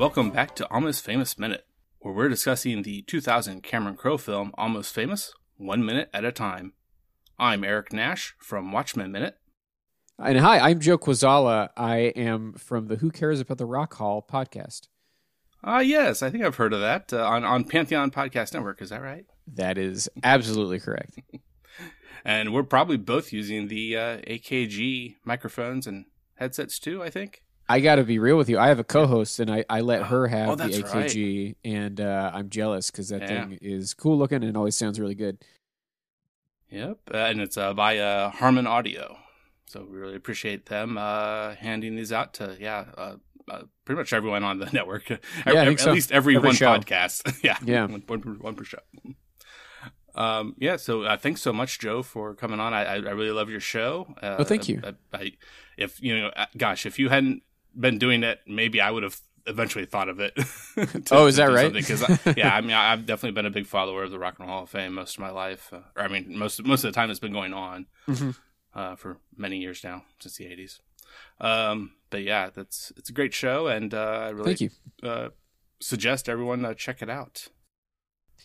Welcome back to Almost Famous Minute, where we're discussing the 2000 Cameron Crowe film Almost Famous, one minute at a time. I'm Eric Nash from Watchmen Minute. And hi, I'm Joe Quazala. I am from the Who Cares About the Rock Hall podcast. Ah, uh, yes, I think I've heard of that uh, on on Pantheon Podcast Network. Is that right? That is absolutely correct. and we're probably both using the uh, AKG microphones and headsets too. I think. I got to be real with you. I have a co-host, and I, I let her have Oh, the AKG, right. and uh, I'm jealous because that Yeah. thing is cool looking and always sounds really good. Yep, uh, and it's uh, by uh, Harman Audio. So we really appreciate them uh, handing these out to yeah, uh, uh, pretty much everyone on the network. Yeah, at least every, Every one show. podcast. yeah, Yeah. one, one, per- one per show. Um, yeah, so uh, thanks so much, Joe, for coming on. I, I, really love your show. Uh, Oh, thank you. I, I, if you know, gosh, if you hadn't been doing it, maybe I would have eventually thought of it. to- Oh, is that right? Because yeah, I mean, I- I've definitely been a big follower of the Rock and Roll Hall of Fame most of my life. Uh, or I mean, most most of the time it's been going on Mhm. uh, for many years now since the '80s. Um, but yeah, that's it's a great show, and uh, I really Thank you. Uh, suggest everyone uh, check it out.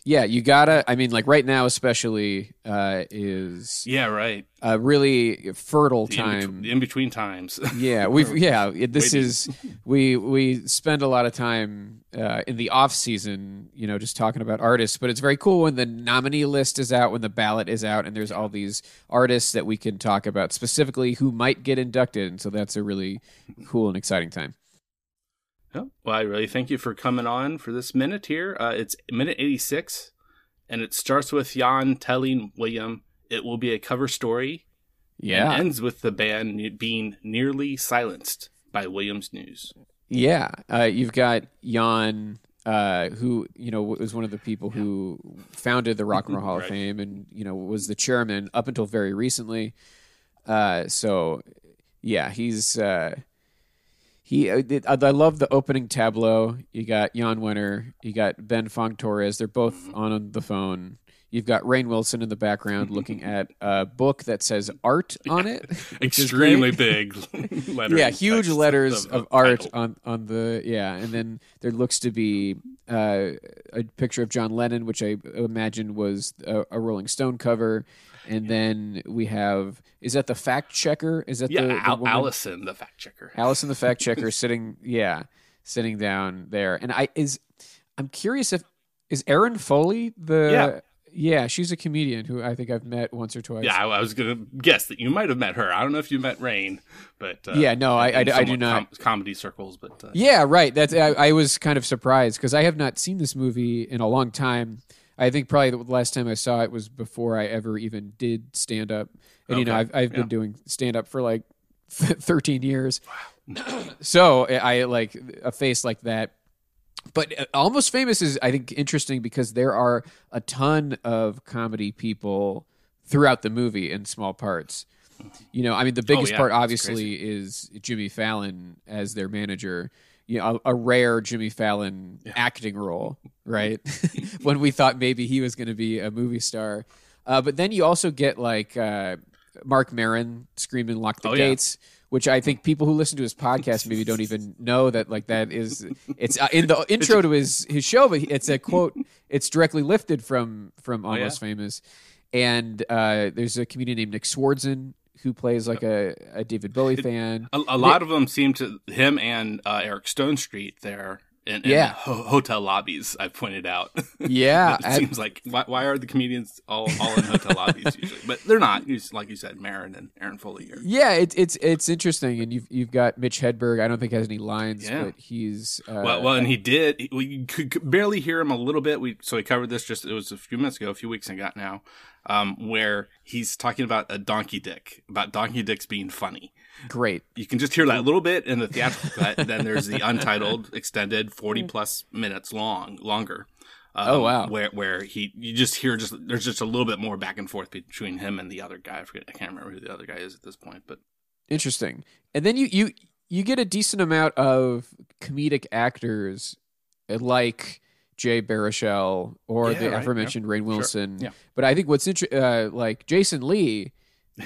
Yeah, you gotta. I mean, like right now, especially, uh, is Yeah, right. a really fertile time. in between times. yeah, we've yeah. This Waiting. is we we spend a lot of time uh, in the off season, you know, just talking about artists. But it's very cool when the nominee list is out, when the ballot is out, and there's all these artists that we can talk about specifically who might get inducted. And so that's a really cool and exciting time. Yeah. Well, I really thank you for coming on for this minute here. Uh, it's minute 86, and it starts with Jan telling William it will be a cover story Yeah, and ends with the band being nearly silenced by Williams News. Yeah, uh, you've got Jan, uh, who you know was one of the people who founded the Rock and Roll Hall of Fame, and you know was the chairman up until very recently. Uh, so, yeah, he's uh, he. uh, I I love the opening tableau. You got Jan Wenner, you got Ben Fong Torres. They're both Mm-hmm. on the phone. You've got Rainn Wilson in the background looking at a book that says art on it. which is great. Extremely big letters. yeah, huge letters of- art title. on on the yeah, and then there looks to be uh, a picture of John Lennon, which I imagine was a, a Rolling Stone cover, and then we have is that the fact checker? Is that Yeah, the, the Al- Allison, the fact checker. Allison the fact checker sitting yeah sitting down there, and I is I'm curious if is Erin Foley the Yeah. she's a comedian who I think I've met once or twice. Yeah, I, I was gonna guess that you might have met her. I don't know if you met Rainn, but uh, Yeah, no, I- I- I do not. com- comedy circles, but uh, Yeah, right. That's I, I was kind of surprised because I have not seen this movie in a long time. I think probably the last time I saw it was before I ever even did stand up. And you know, I've I've Yeah. been doing stand up for like thirteen years. so I like a face like that. But uh, almost famous is I think interesting because there are a ton of comedy people throughout the movie in small parts. You know, I mean, the biggest Oh, yeah, part obviously is Jimmy Fallon as their manager. You know, a, a rare Jimmy Fallon acting role, right? when we thought maybe he was going to be a movie star, uh, but then you also get like uh, Marc Maron screaming "Lock the Oh, yeah. Gates." Which I think people who listen to his podcast maybe don't even know that like that is it's uh, in the intro to his his show, but it's a quote. It's directly lifted from from Oh, yeah. Almost Famous, and uh, there's a comedian named Nick Swardson who plays like a, a David Bowie fan. a, a lot of them seem to him and uh, Eric Stonestreet there in, in Yeah. ho- hotel lobbies. I pointed out. Yeah, it seems like why, why are the comedians all, all in hotel lobbies usually? But they're not. Like you said, Maron and Erin Foley here. Yeah, it's it's it's interesting, and you've you've got Mitch Hedberg. I don't think has any lines, Yeah. but he's uh, Well, well, and he did. We could could barely hear him a little bit. We so we covered this just it was a few minutes ago, a few weeks ago now, um, where he's talking about a donkey dick, about donkey dicks being funny. Great. You can just hear that a little bit in the theatrical cut. Then there's the untitled, extended, forty plus minutes long, longer. Um, Oh, wow. Where where he you just hear just there's just a little bit more back and forth between him and the other guy. I forget I can't remember who the other guy is at this point, but Interesting. And then you you you get a decent amount of comedic actors uh, like Jay Baruchel or Yeah, the right, aforementioned Rainn Wilson. Yeah. But I think what's interesting, uh, like Jason Lee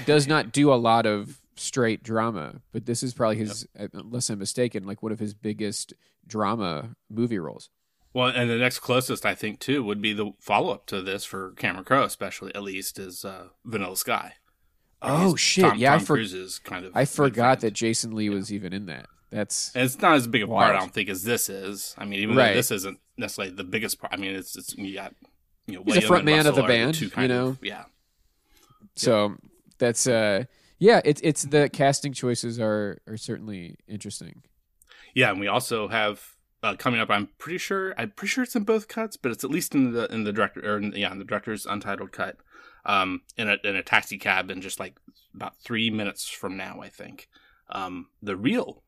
does not do a lot of straight drama, but this is probably his, uh, unless I'm mistaken, like one of his biggest drama movie roles. Well, and the next closest, I think, too, would be the follow up to this for Cameron Crowe, especially at least, is uh, Vanilla Sky. Oh shit! Tom, yeah, Tom I, for- Cruise's kind of. I forgot that Jason Lee was even in that. That's And it's not as big a part, I don't think, as this is. I mean, even Right. though this isn't necessarily the biggest part. I mean, it's it's you got you know He's a William front man of the band, two you know? of- yeah. so that's uh yeah. It's it's the casting choices are are certainly interesting. Yeah, and we also have uh, coming up. I'm pretty sure. I'm pretty sure it's in both cuts, but it's at least in the in the director or in, yeah, in the director's untitled cut. Um, in a in a taxi cab, in just like about three minutes from now, I think. Um, the real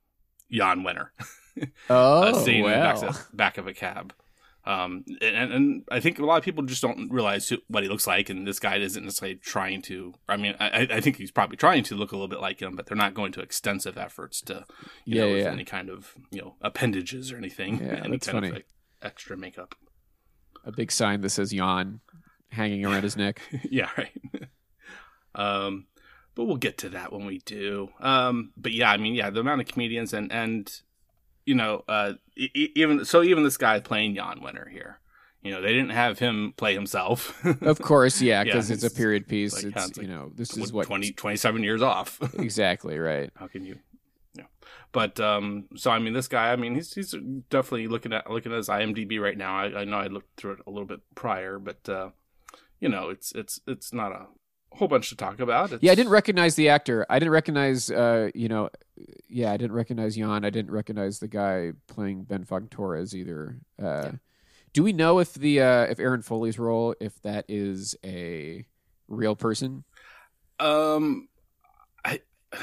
Jan Wenner Oh uh, sitting in the back of, back of a cab. Um, and, and I think a lot of people just don't realize who, what he looks like, and this guy isn't necessarily trying to. I mean, I, I think he's probably trying to look a little bit like him, but they're not going to extensive efforts to, you Yeah, know, with yeah. any kind of you know appendages or anything, Yeah, any that's kind funny. of like, extra makeup. A big sign that says "Yawn" hanging around his neck. yeah, right. um, but we'll get to that when we do. Um, but yeah, I mean, yeah, the amount of comedians and and you know, uh, e- even so, even this guy playing Jan Wenner here, you know, they didn't have him play himself. Of course, yeah, Yeah, because it's a period piece. like, it's yeah, it's you like, know this is what 20, 27 years off. exactly right. How can you? Yeah, but um, so I mean, this guy, I mean, he's he's definitely looking at looking at his IMDb right now. I, I know I looked through it a little bit prior, but uh, you know, it's it's it's not a whole bunch to talk about. It's, Yeah, I didn't recognize the actor. I didn't recognize, uh, you know, yeah, I didn't recognize Jan. I didn't recognize the guy playing Ben Fong Torres either. Uh, Do we know if the uh, if Erin Foley's role, if that is a real person? Um, I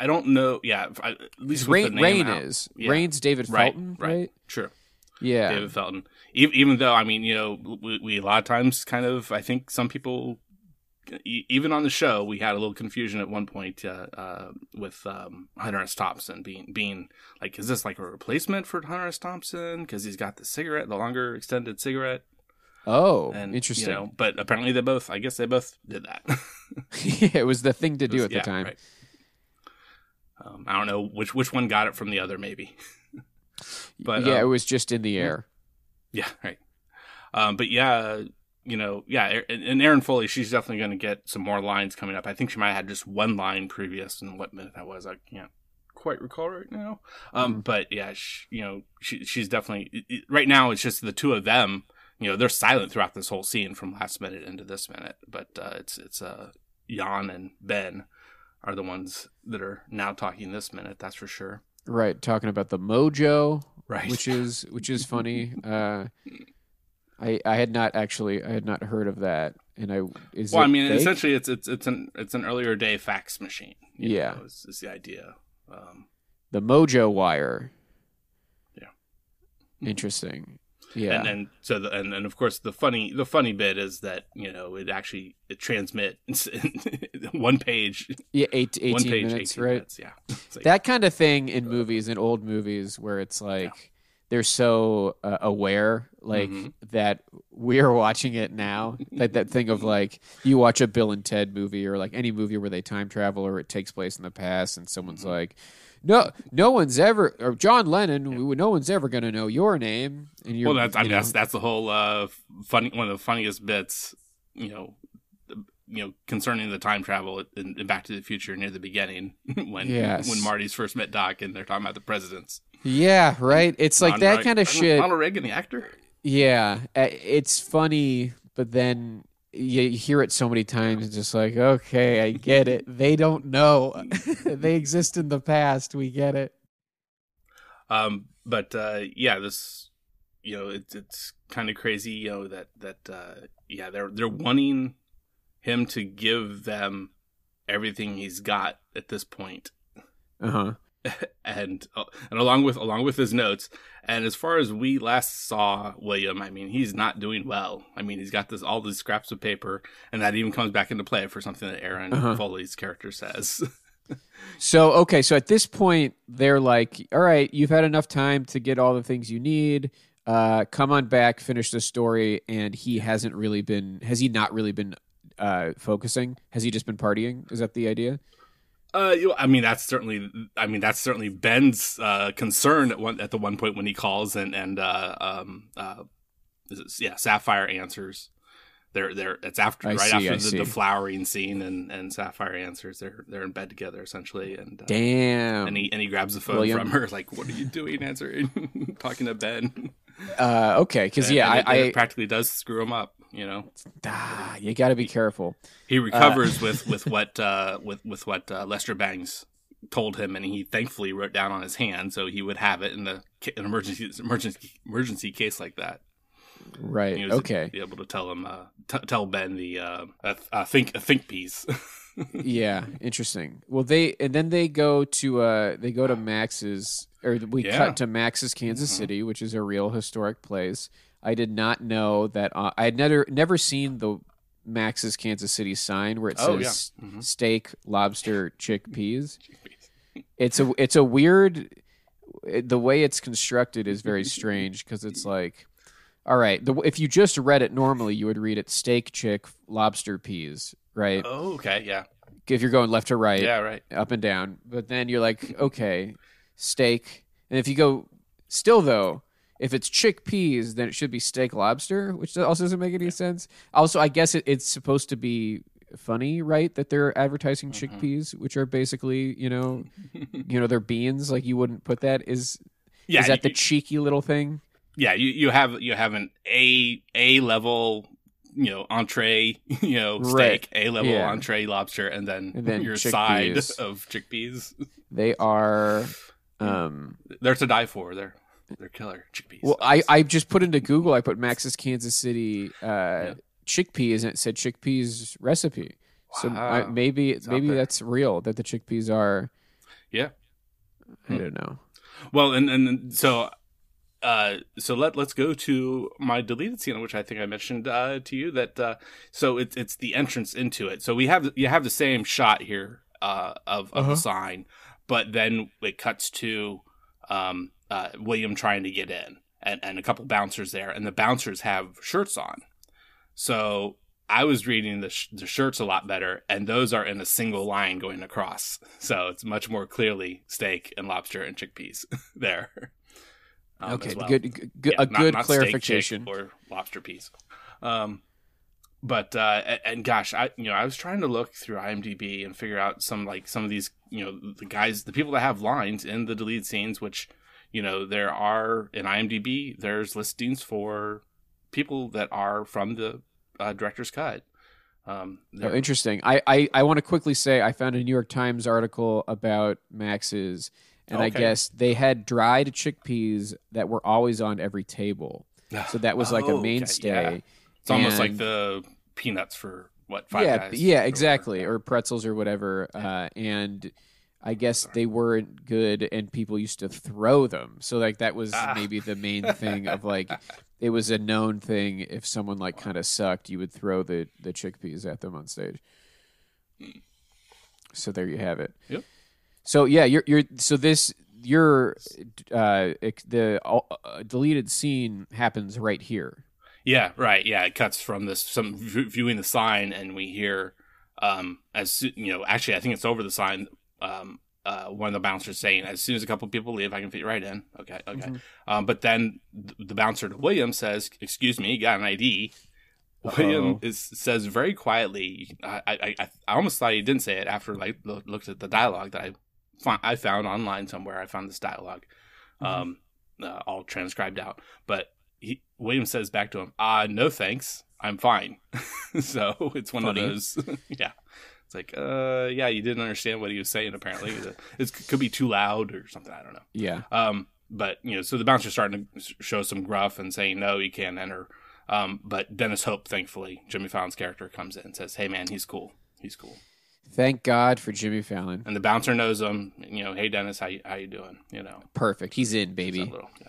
I don't know. Yeah, I, at least with Rainn, the name Rainn out. is Yeah. Rainn's David Right, Felton, right. right? Sure, Yeah, David Felton. Even, even though I mean, you know, we, we a lot of times kind of I think some people. Even on the show, we had a little confusion at one point uh, uh, with um, Hunter S. Thompson being being like, is this like a replacement for Hunter S. Thompson because he's got the cigarette, the longer extended cigarette, Oh, and interesting. You know, but apparently they both, I guess they both did that. yeah, it was the thing to do at Yeah, the time. right. Um, I don't know which which one got it from the other, maybe. but yeah, um, it was just in the air. Yeah, right. Um, but yeah, you know, yeah, and Erin Foley, she's definitely going to get some more lines coming up. I think she might have had just one line previous, and what minute that was, I can't quite recall right now. Um, Mhm. but yeah, she, you know, she she's definitely it- it- right now. It's just the two of them. You know, they're silent throughout this whole scene from last minute into this minute. But uh, it's it's uh, Jan and Ben are the ones that are now talking this minute. That's for sure. Right, talking about the mojo, Right. which is which is funny. Uh, I I had not actually I had not heard of that, and I is well, I mean, fake? essentially, it's it's it's an it's an earlier day fax machine. you Yeah. know, is, is the idea. Um, the mojo wire. Yeah. Interesting. Yeah. And then so the, and and of course the funny the funny bit is that you know it actually it transmits one page yeah, eight, 18 one page minutes, 18 right? minutes, yeah. Like, That kind of thing in movies, in old movies, where it's like they're so uh, aware, like Mhm. that we're watching it now. like that thing of like you watch a Bill and Ted movie or like any movie where they time travel or it takes place in the past, and someone's Mm-hmm. like, "No, no one's ever," or John Lennon, we- no one's ever going to know your name. And you're, well, that's I mean know, that's that's the whole uh funny one of the funniest bits, you know. You know, concerning the time travel in, in Back to the Future near the beginning, when Yes. when Marty's first met Doc and they're talking about the presidents, yeah, right. It's like Ron- that kind of shit. Ronald Reagan, the actor. Yeah, uh, it's funny, but then you hear it so many times. It's just like, okay, I get it. They don't know. they exist in the past. We get it. Um, but uh, yeah, this you know it's it's kind of crazy, you know that that uh, yeah they're they're wanting him to give them everything he's got at this point, Uh huh. and uh, and along with along with his notes. And as far as we last saw William, I mean he's not doing well. I mean he's got this all these scraps of paper, and that even comes back into play for something that Erin Uh-huh. Foley's character says. So okay, so at this point, they're like, all right, you've had enough time to get all the things you need. Uh, come on back, finish the story. And he hasn't really been. Has he not really been uh, focusing? Has he just been partying? Is that the idea? Uh, I mean that's certainly. I mean that's certainly Ben's uh, concern at one at the one point when he calls and and uh, um uh, yeah, Sapphire answers. They're they're it's after I right see, after the, the flowering scene and and Sapphire answers. They're they're in bed together essentially and. Uh, Damn. and he and he grabs the phone William. from her, like, "What are you doing? Answering, talking to Ben." Uh, okay, because yeah, and it, I, and I it practically does screw him up. You know, ah, you got to be careful. he recovers with with what uh, with with what uh, Lester Bangs told him, and he thankfully wrote down on his hand so he would have it in the an emergency emergency emergency case like that. Right. Okay. be able to tell him uh, t- tell Ben the uh, a think a think piece. yeah. Interesting. Well, they and then they go to uh they go to Max's or we Yeah. cut to Max's Kansas Mhm. City, which is a real historic place. I did not know that. Uh, I had never never seen the Max's Kansas City sign where it Oh, says yeah. Mhm. steak, lobster, chickpeas. It's a it's a weird. it- The way it's constructed is very strange because it's like, all right, the, if you just read it normally, you would read it steak, chick, lobster, peas, right? oh, okay, yeah, If you're going left to right, yeah, right. up and down. But then you're like, okay, steak. And if you go still though, if it's chickpeas, then it should be steak lobster, which also doesn't make any sense. Also, I guess it, it's supposed to be funny, right? That they're advertising Mhm. chickpeas, which are basically, you know, you know, they're beans. Like you wouldn't put that. Is Yeah, is that you- the cheeky little thing? yeah you, you have you have an a a level you know entree you know Right. steak a level Yeah. entree lobster and then, And then your side of chickpeas They are. Um, they're to die for they're they're killer chickpeas well, I, I just put into Google. I put Max's Kansas City uh, chickpeas, and it said chickpeas recipe. So I, maybe It's maybe that's real that the chickpeas are. Yeah. I Hmm. don't know. well and and so uh so let let's go to my deleted scene which i think i mentioned uh to you that uh so it's it's the entrance into it so we have you have the same shot here uh of, of Uh-huh. the sign but then it cuts to um uh william trying to get in and and a couple bouncers there and the bouncers have shirts on so I was reading the, sh- the shirts a lot better, and those are in a single line going across. So it's much more clearly steak and lobster and chickpeas there. um, okay, well. good, good, good- Yeah, a good not steak, clarification. or lobster peas. Um, but uh, and, gosh, I you know I was trying to look through IMDb and figure out some like some of these you know the guys the people that have lines in the deleted scenes, which you know there are in IMDb there's listings for people that are from the uh, director's cut. Um, Oh, interesting. I, I, I want to quickly say I found a New York Times article about Max's, and I guess they had dried chickpeas that were always on every table. So that was like Oh, a okay, mainstay. yeah. It's almost like the peanuts for what five yeah, guys. yeah, exactly, whatever. or pretzels or whatever. Uh, and I guess they weren't good, and people used to throw them. So like that was Ah. maybe the main thing of like it was a known thing. If someone like kind of sucked, you would throw the the chickpeas at them on stage. So there you have it. Yep. So yeah, you're you're so this your uh the uh, deleted scene happens right here. Yeah, right. Yeah, it cuts from this some v- viewing the sign, and we hear um as you know, actually, I think it's over the sign. Um, uh, one of the bouncers saying, "As soon as a couple people leave, I can fit right in." Okay, okay. Mhm. Um, but then th- the bouncer to William says, "Excuse me, you got an ID." William is says very quietly. I, I I I almost thought he didn't say it after like lo- looked at the dialogue that I fi- I found online somewhere. I found this dialog um, uh, all transcribed out. But he, William says back to him, "Ah, no thanks, I'm fine." so it's one Funny. of those, yeah. It's like, uh, yeah, you didn't understand what he was saying. Apparently, it could be too loud or something. I don't know. Yeah. Um, but you know, so the bouncer's starting to show some gruff and saying, "No, you can't enter." Um, but Dennis Hope, thankfully, Jimmy Fallon's character comes in and says, "Hey, man, he's cool. He's cool." Thank God for Jimmy Fallon. And the bouncer knows him. You know, hey, Dennis, how you, how you doing? You know, Perfect. He's in, baby. little- yeah.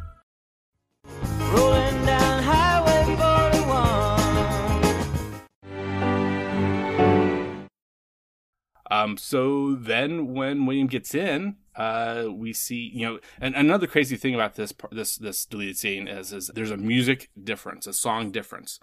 Um, so then when William gets in, uh, we see, you know, and another crazy thing about this, this, this deleted scene is, is there's a music difference, a song difference.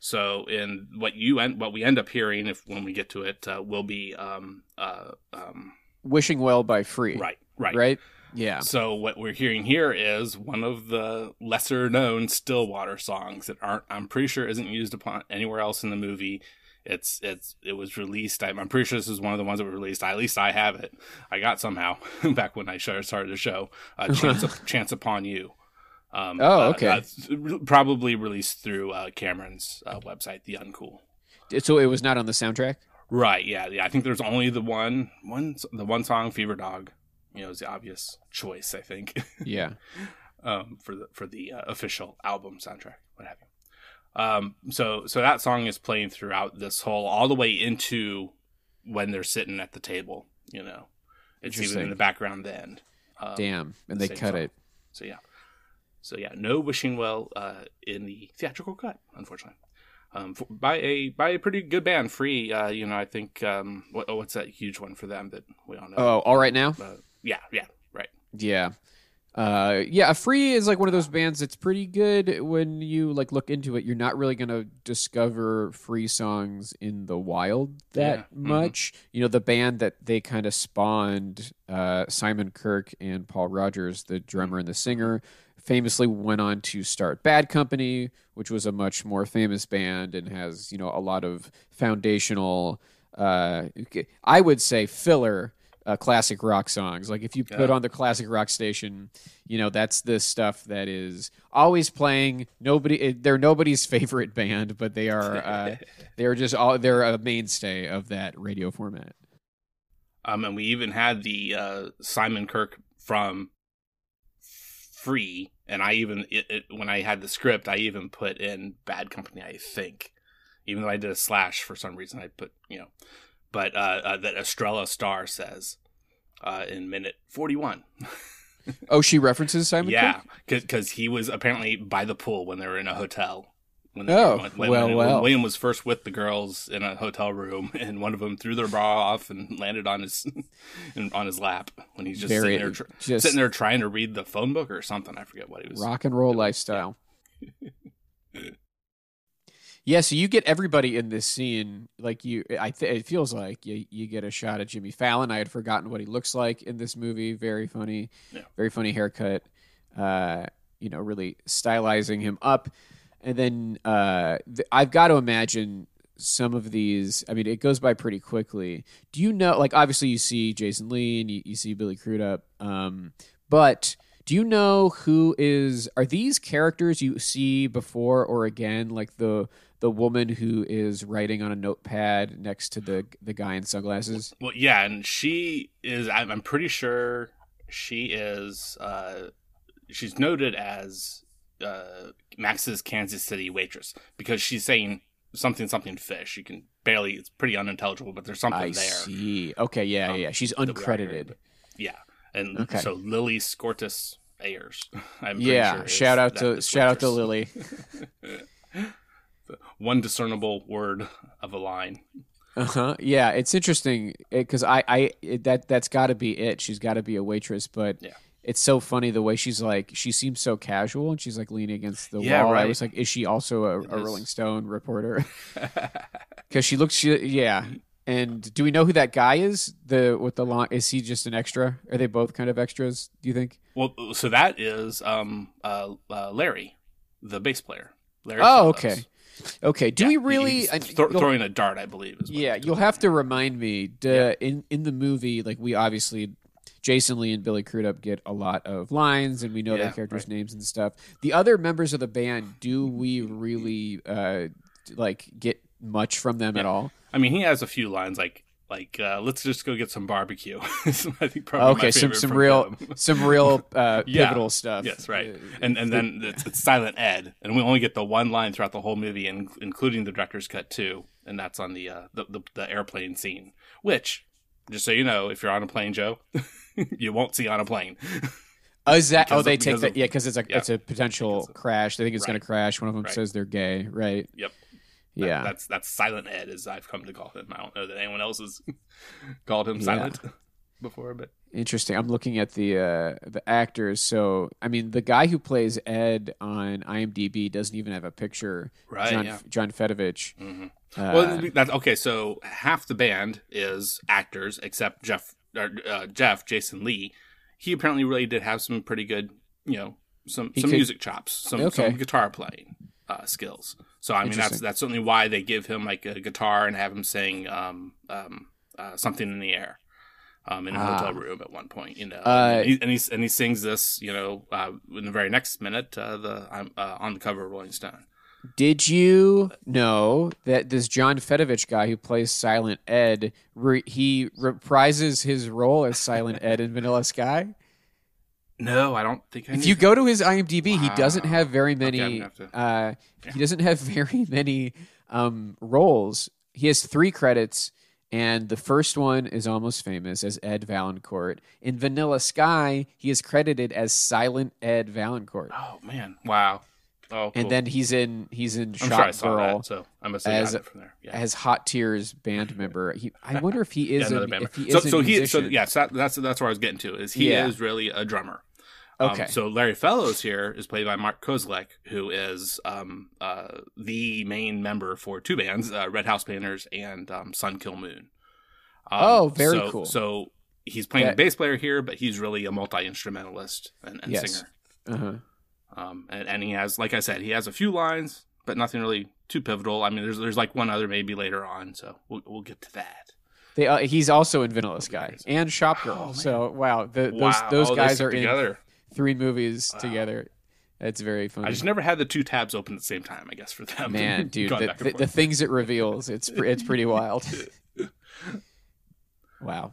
So in what you end, what we end up hearing, if when we get to it, uh, will be, um, uh, um, Wishing Well by Free. right, right, Right? Yeah. So what we're hearing here is one of the lesser known Stillwater songs that aren't I'm pretty sure isn't used upon anywhere else in the movie. It's it's it was released. I'm, I'm pretty sure this is one of the ones that were released. at least I have it. I got somehow back when I started the show. Uh, Chance, Chance upon you. Um, Oh, uh, okay. uh, th- probably released through uh, Cameron's uh, website, The Uncool. So it was not on the soundtrack? Right. Yeah. Yeah. I think there's only the one one the one song, Fever Dog. You know, is the obvious choice. I think. Yeah. um, for the for the uh, official album soundtrack, what have you. Um, so so that song is playing throughout this whole all the way into when they're sitting at the table. You know, it's even in the background then. Um, Damn. And the they cut song. it. So yeah, so yeah, no wishing well uh, in the theatrical cut, unfortunately. Um, for, by a by a pretty good band, free. Uh, you know, I think um, what, oh, what's that huge one for them that we all know? Oh, all right now? uh, yeah, yeah, right. Yeah. Uh yeah, Free is like one of those bands that's pretty good when you like look into it. You're not really going to discover free songs in the wild that Yeah, mhm. much. You know, the band that they kind of spawned uh Simon Kirke and Paul Rodgers, the drummer and the singer, famously went on to start Bad Company, which was a much more famous band and has, you know, a lot of foundational uh I would say filler uh, classic rock songs. Like if you put Yeah. on the classic rock station, you know that's the stuff that is always playing. Nobody, eh, they're nobody's favorite band, but they are uh, they're just all they're a mainstay of that radio format. Um, and we even had the uh, Simon Kirke from Free, and I even it, it, when I had the script, I even put in Bad Company. I think, even though I did a slash for some reason, I put you know, but uh, uh, that Estrella Starr says uh, in minute forty one. Oh, she references Simon. yeah, because he was apparently by the pool when they were in a hotel. When they, Oh, when, when- well, when well. William was first with the girls in a hotel room, and one of them threw their bra off and landed on his on his lap when he's just Very- sitting there, just- sitting there trying to read the phone book or something. I forget what he was. rock and roll lifestyle. yeah, so you get everybody in this scene. Like you, I th- it feels like you you get a shot at Jimmy Fallon. I had forgotten what he looks like in this movie. Very funny, Yeah. very funny haircut. Uh, you know, really stylizing him up. And then uh, th- I've got to imagine some of these. I mean, it goes by pretty quickly. Do you know? Like, obviously, you see Jason Lee and you, you see Billy Crudup, um, but do you know who is? Are these characters you see before or again? Like the the woman who is writing on a notepad next to the the guy in sunglasses. Well, yeah, and she is. I'm, I'm pretty sure she is. Uh, she's noted as uh, Max's Kansas City waitress because she's saying something something fish. You can barely. It's pretty unintelligible, but there's something I there. see. Okay, yeah, Um, yeah. She's that we are hearing, uncredited. Yeah, and Okay. so Lily Scortis Ayers. I'm Yeah, sure shout out to shout out to. Lily. One discernible word of a line. Uh huh. Yeah, it's interesting because I, I it, that that's got to be it. She's got to be a waitress, but Yeah. it's so funny the way she's like. She seems so casual, and she's like leaning against the Yeah, wall. I was like, is she also a, a. Rolling Stone reporter? Because she looks, she, yeah. And do we know who that guy is? The with the long is he just an extra? Are they both kind of extras? Do you think? Well, so that is um uh, uh Larry, the bass player. Larry. Oh, okay. Okay. Do Yeah, we really? I- thro- throwing a dart, I believe. Is Yeah, you'll have to remind me. Duh, in in the movie, like we obviously, Jason Lee and Billy Crudup get a lot of lines, and we know Yeah, their characters' right. names and stuff. The other members of the band, do we really uh like get much from them at all? I mean, he has a few lines like like uh, let's just go get some barbecue. I think probably okay, some some real some real uh, Yeah. pivotal stuff. Yes, right. Uh, And and then it's, it's Silent Ed, and we only get the one line throughout the whole movie, and including the director's cut too, and that's on the uh, the, the the airplane scene. Which, just so you know, if you're on a plane, Joe, you won't see on a plane. Oh, is that? Oh, of- they take that. of- Yeah, because it's a yeah, it's a potential crash. They think it's going to crash. One of them Right. says they're gay. Right. Yep. That- Yeah. that's that's Silent Ed, as I've come to call him. I don't know that anyone else has called him Yeah. Silent before, but Interesting. I'm looking at the uh, the actors. So, I mean, the guy who plays Ed on IMDb doesn't even have a picture. Right, John, yeah. John Fedevich. Mhm. Uh, well, that's okay. So half the band is actors, except Jeff, or, uh, Jeff Jason Lee. He apparently really did have some pretty good, you know, some some could- music chops, some Okay. some guitar playing uh, skills. So I mean, that's that's certainly why they give him like a guitar and have him sing um, um, uh, something in the air. Um, in a Ah. hotel room at one point, you know, Uh, and, he, and he and he sings this, you know, uh, in the very next minute, uh, the I'm uh, on the cover of Rolling Stone. Did you know that this John Fedevich guy who plays Silent Ed, re- he reprises his role as Silent Ed in Vanilla Sky? No, I don't think. I If you go to his IMDb, he doesn't have very many. have to- uh, Yeah. He doesn't have very many um, roles. He has three credits, and the first one is almost famous as Ed Valancourt. In Vanilla Sky, he is credited as Silent Ed Valancourt, Oh man! Wow. Oh, cool. and then he's in he's in I'm Shot sure I saw Girl that, so I must have as- it from there. Yeah. as Hot Tears band member. He, I wonder if he is another a, if he is so, so he, so yes, that, that's that's where I was getting to. Is he Yeah. is really a drummer? Um, Okay. so Larry Fellows here is played by Mark Kozelek, who is um, uh, the main member for two bands, uh, Red House Painters and um, Sun Kil Moon. Um, Oh, very so- cool. So he's playing That- the bass player here, but he's really a multi instrumentalist and, and Yes. singer. uh-huh. Um, and, and he has, like I said, he has a few lines, but nothing really too pivotal. I mean, there's there's like one other maybe later on, so we'll we'll get to that. They, uh, he's also in Vanilla Sky and Shopgirl. Oh, so wow, the, those wow, those oh, guys are in together. Three movies Wow. together. It's very funny. I just never had the two tabs open at the same time. I guess for them, Man, dude, the, the, the things it reveals, it's it's pretty wild. wow.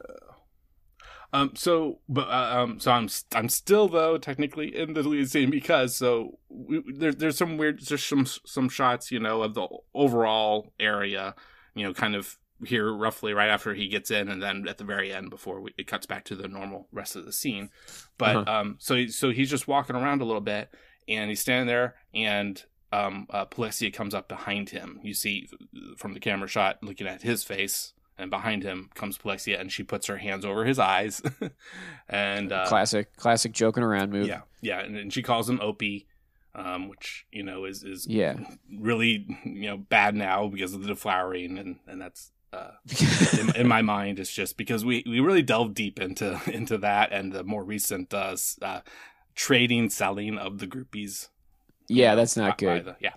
Um. So, but uh, um. So I'm I'm still though technically in the lead scene because so we, there, there's some weird there's some some shots you know of the overall area you know kind of here roughly right after he gets in and then at the very end before we, it cuts back to the normal rest of the scene. But Uh-huh. um. So he, so he's just walking around a little bit and he's standing there and um uh, Polexia comes up behind him. You see from the camera shot looking at his face and behind him comes Polexia, and she puts her hands over his eyes, and uh, classic, classic joking around move. yeah, yeah, and, and she calls him Opie, um, which you know is is Yeah. really you know bad now because of the deflowering, and and that's. Uh, in, in my mind, it's just because we, we really delved deep into into that and the more recent uh, uh, trading selling of the groupies. yeah, that's not good. the- yeah,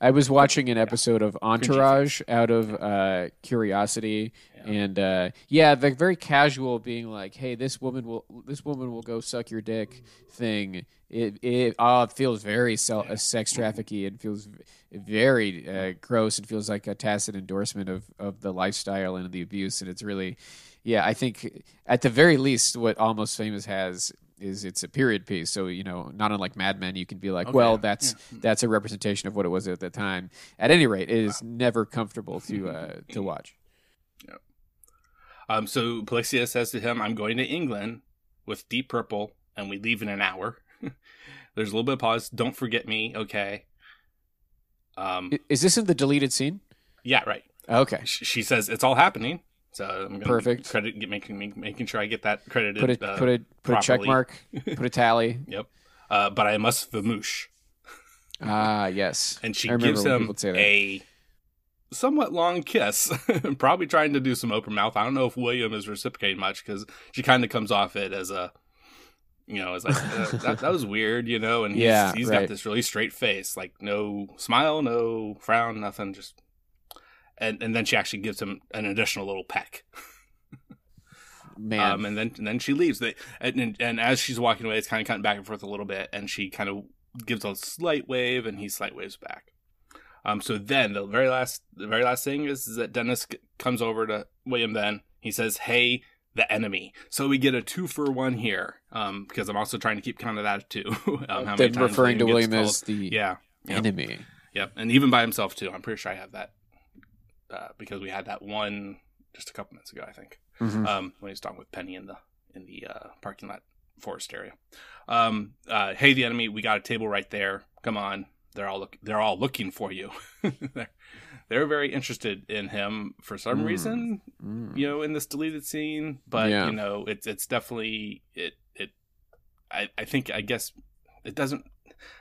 I was watching an episode of Entourage out of uh, curiosity, Yeah. and uh, yeah, the very casual being like, "Hey, this woman will this woman will go suck your dick" thing. It it uh, feels very sel- uh, sex trafficking and feels very uh, gross and feels like a tacit endorsement of of the lifestyle and the abuse. And it's really, yeah, I think at the very least, what Almost Famous has is it's a period piece. So you know, not unlike Mad Men, you can be like, Okay, well, yeah, that's that's a representation of what it was at the time. At any rate, it is never comfortable to uh, to watch. Um, so Polexia says to him, I'm going to England with Deep Purple, and we leave in an hour. There's a little bit of pause. Don't forget me, okay? Um, Is this in the deleted scene? yeah, right. Okay, Sh- She says it's all happening. So I'm gonna Perfect. credit get, making making sure I get that credited. put a uh, put a put a check mark, put a tally. Yep. Uh, but I must vamoosh, Ah, yes. and she gives him people would say that. a somewhat long kiss. Probably trying to do some open mouth. I don't know if William is reciprocating much because she kind of comes off it as a, you know, it's like uh, that, that was weird, you know. And he's, Yeah, he's right. got this really straight face, like no smile, no frown, nothing, just. And and then she actually gives him an additional little peck. Man, Um, and then and then she leaves. They and, and and as she's walking away, it's kind of cutting back and forth a little bit, and she kind of gives a slight wave, and he slight waves back. Um, so then the very last the very last thing is, is that Dennis comes over to William then He says, "Hey, the enemy." So we get a two for one here. Um, because I'm also trying to keep count of that too. um, how many Then times referring to William as the yeah, enemy. yep, and even by himself too. I'm pretty sure I have that uh, because we had that one just a couple minutes ago. I think Mhm. um, when he's talking with Penny in the in the uh, parking lot forest area. Um, uh, hey, the enemy, we got a table right there. Come on, they're all look they're all looking for you. they're, they're very interested in him for some Mm. reason, Mm. you know, in this deleted scene. But Yeah. you know, it's it's definitely it it. I I think I guess it doesn't.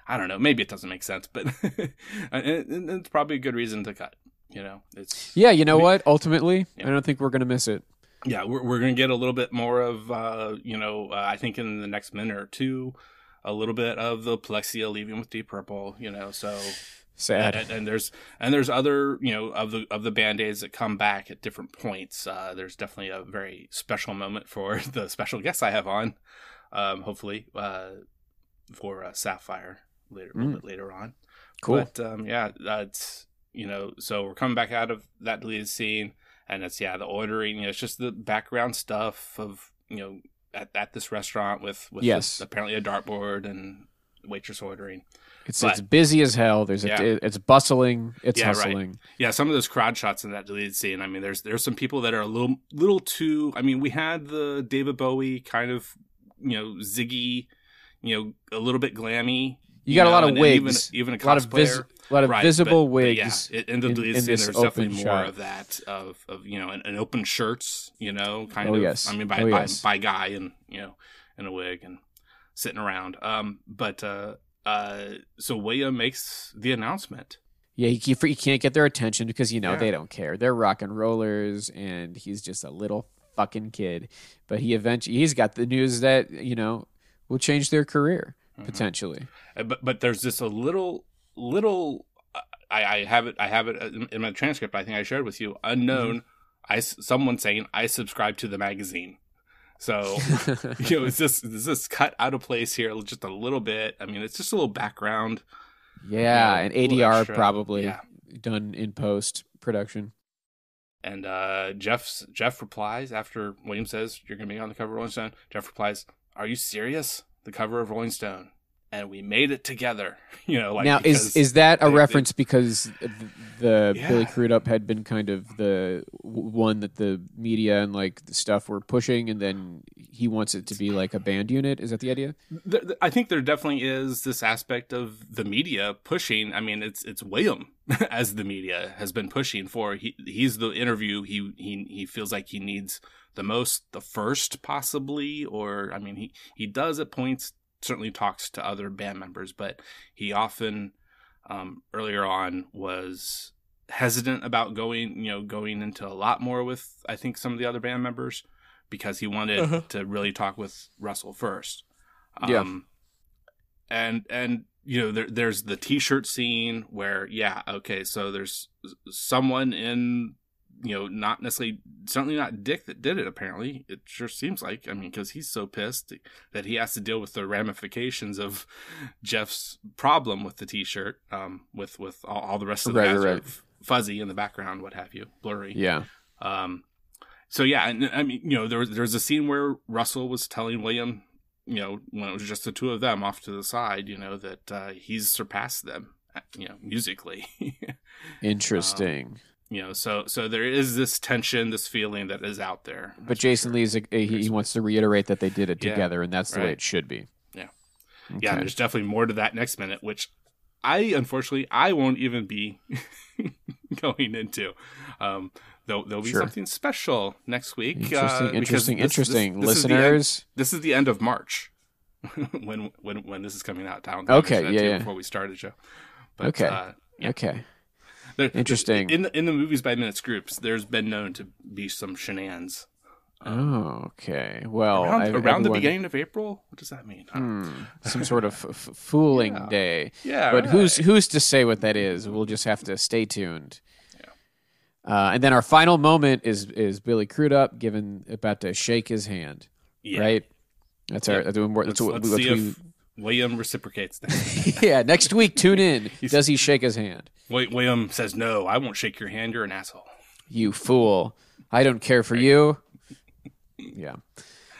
I don't know. Maybe it doesn't make sense, but it- it's probably a good reason to cut. You know, it's Yeah, you know We- what? Ultimately, Yeah. I don't think we're gonna miss it. yeah we're, we're gonna get a little bit more of uh you know uh, i think in the next minute or two a little bit of the polexia leaving with deep purple you know so Sad. and, and there's and there's other you know of the of the band-aids that come back at different points uh there's definitely a very special moment for the special guests i have on um hopefully uh for uh, sapphire later a little Mm. bit later on cool. but um, yeah, that's you know, so we're coming back out of that deleted scene, and it's yeah, the ordering. You know, it's just the background stuff of you know at, at this restaurant with with Yes. this- apparently a dartboard and waitress ordering. It's but- it's busy as hell. There's a, Yeah. it's bustling. It's Yeah, right. hustling. Yeah, some of those crowd shots in that deleted scene. I mean, there's there's some people that are a little little too. I mean, we had the David Bowie kind of you know ziggy, you know, a little bit glammy. You got a lot of and even wigs. even a A lot of vis- a lot of Right, visible but- but wigs. Yeah, in the deleted in scene, there's definitely more of that of of you know, an, an open shirts, you know, kind Oh, of. yes. I mean, by Oh, by, yes. by guy and you know, in a wig and sitting around. Um, but uh, uh, so William makes the announcement. Yeah, you, you, you can't get their attention because you know Yeah. they don't care. They're rock and rollers, and he's just a little fucking kid. But he eventually he's got the news that you know will change their career Mm-hmm. potentially. Uh, but but there's just a little little. uh, I, I have it. I have it in, in my transcript. I think I shared with you. Unknown. Mm-hmm. I someone saying I subscribe to the magazine. So you know, is this is this cut out of place here just a little bit? I mean, it's just a little background. yeah, Yeah, and a ADR probably Yeah. done in post production. And uh, Jeff's Jeff replies after William says you're going to be on the cover of Rolling Stone. Jeff replies, "Are you serious? The cover of Rolling Stone, and we made it together." You know, like now is is that a they- they- reference because the, the Yeah. Billy Crudup had been kind of the one that the media and like the stuff were pushing, and then he wants it to be like a band unit? Is that the idea? I think there definitely is this aspect of the media pushing. I mean, it's it's William as the media has been pushing for. He he's the interview. He he he feels like he needs the most, the first possibly, or I mean, he he does at points certainly talks to other band members, but he often um, earlier on was hesitant about going you know going into a lot more with I think some of the other band members because he wanted Uh-huh. to really talk with Russell first. Yeah. Um, and and you know there, there's the t-shirt scene where yeah okay so there's someone in you know not necessarily certainly not Dick that did it apparently it sure seems like I mean because he's so pissed that he has to deal with the ramifications of Jeff's problem with the t-shirt um with with all, all the rest of the Right, guys right, fuzzy in the background what have you blurry Yeah. um, so yeah, and I mean, you know, there was there was a scene where Russell was telling William, you know, when it was just the two of them off to the side, you know, that uh, he's surpassed them, you know, musically. Interesting. You know, so so there is this tension, this feeling that is out there. but Jason Lee's a, he, he wants to reiterate that they did it Yeah, together, and that's the way it should be. Yeah. Okay. yeah, there's definitely more to that next minute, which I unfortunately I won't even be going into. Um, there'll, there'll be Sure. something special next week. uh, Interesting, because interesting, this- interesting. this- this is the end- Listeners, this is the end of March when when when this is coming out. Don't Okay, yeah, yeah. Before we started the show. But, Okay. Uh, yeah. okay. There- Interesting. In the, in the movies by minutes groups, there's been known to be some shenanigans Oh, okay. Well, around, I- around the beginning of April. What does that mean? I don't know. Hmm, some sort of f- fooling Yeah. day. Yeah, but who's right. who's to say what that is? We'll just have to stay tuned. Uh, and then our final moment is is Billy Crudup given about to shake his hand. Yeah. Right. That's our. Yeah. That's what, Let's, that's what, let's what if William reciprocates. That. yeah. Next week, tune in. Does he shake his hand? Wait, William says, "No, I won't shake your hand. You're an asshole." You fool! I don't care for you. Yeah.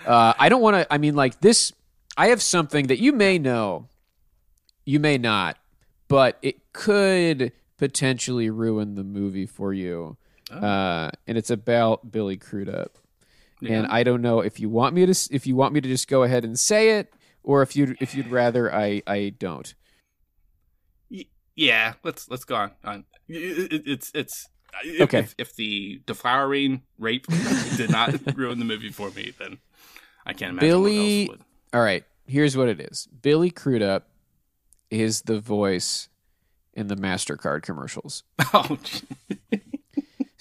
Uh, I don't want to. I mean, like this. I have something that you may know, you may not, but it could potentially ruin the movie for you. Uh, and it's about Billy Crudup. And I don't know if you want me to if you want me to just go ahead and say it, or if you if you'd rather I I don't. Yeah, let's let's go on. on. It- it- it's it's if, Okay. If, if the deflowering rape did not ruin the movie for me, then I can't imagine Billy- what else All right, here's what it is. Billy Crudup is the voice in the Mastercard commercials. Oh.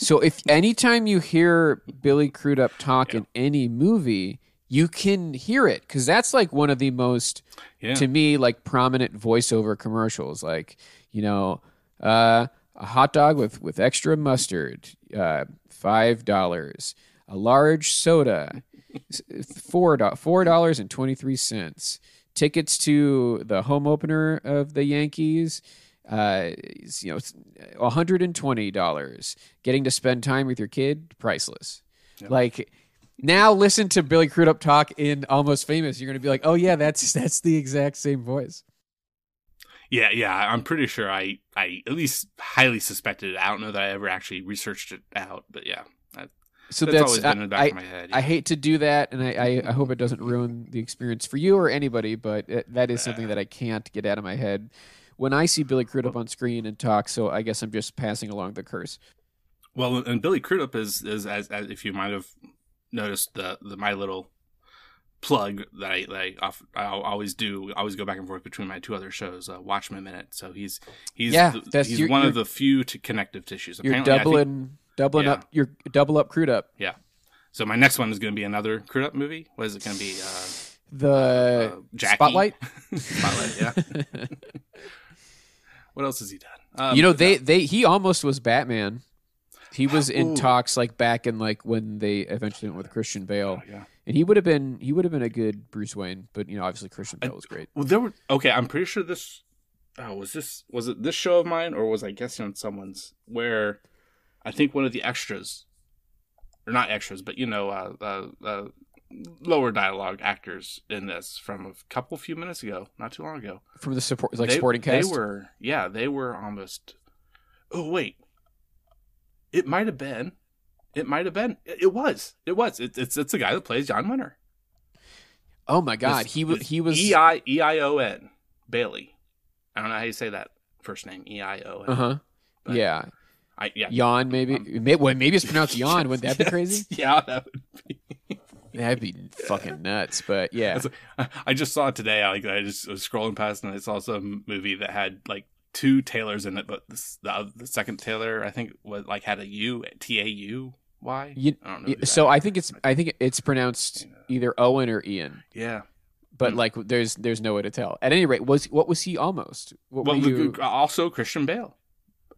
So if anytime you hear Billy Crudup talk in any movie, you can hear it because that's like one of the most yeah. to me like prominent voiceover commercials. Like you know, uh, a hot dog with with extra mustard, uh, five dollars. A large soda, four do- four dollars and twenty three cents. Tickets to the home opener of the Yankees, uh, you know, one hundred and twenty dollars. Getting to spend time with your kid, priceless. Like now, listen to Billy Crudup talk in Almost Famous. You're going to be like, oh yeah, that's that's the exact same voice. Yeah, yeah, I'm pretty sure I, I at least highly suspected it. I don't know that I ever actually researched it out, but yeah, that, So that's, that's, always been in the back I, of my head. I hate to do that, and I, I, I hope it doesn't ruin the experience for you or anybody. But it, that is something that I can't get out of my head when I see Billy Crudup on screen and talk. So I guess I'm just passing along the curse. Well, and Billy Crudup is is as, as if you might have noticed the the my little plug that I that I, off, I always do. I always go back and forth between my two other shows, uh, Watchmen Minute. So he's he's Yeah, the- he's you're- one of the few t- connective tissues. You're Apparently, I think- doubling doubling yeah. up. You're double up Crudup. yeah. So my next one is going to be another Crudup movie. What is it going to be? Uh, The uh, Jackie? spotlight. Spotlight. Yeah. what else has he done? Um, you know they they he almost was Batman. He was in Ooh. talks like back in like when they eventually went with Christian Bale, yeah. and he would have been he would have been a good Bruce Wayne. But you know, obviously Christian Bale was great. Well, there were okay. I'm pretty sure this. Oh, was this was it this show of mine or was I guessing on someone's? Where I think one of the extras, or not extras, but you know, uh, uh, uh, lower dialogue actors in this from a couple few minutes ago, not too long ago. From the support like they, supporting cast. They were yeah, they were almost. Oh wait, it might have been. It might have been. It, it was. It was. It, it's it's the guy that plays Jan Wenner. oh my God, It's- he was he was E I E I O N Bailey. I don't know how you say that first name. E I O N. uh huh. Yeah, I yeah. yawn maybe. May, well, maybe it's pronounced yawn. Wouldn't that be crazy? Yeah, that would be. That'd be fucking nuts. But yeah, I- just saw it today. I like I just was scrolling past and I saw some movie that had like two Taylors in it, but this, the the second Taylor I think was like had a U T A U Y. You- I don't know. so that- I think it's I think it's pronounced either Owen or Ian. yeah. But Hmm. like, there's there's no way to tell. At any rate, was what was he almost? What Well, you? also Christian Bale,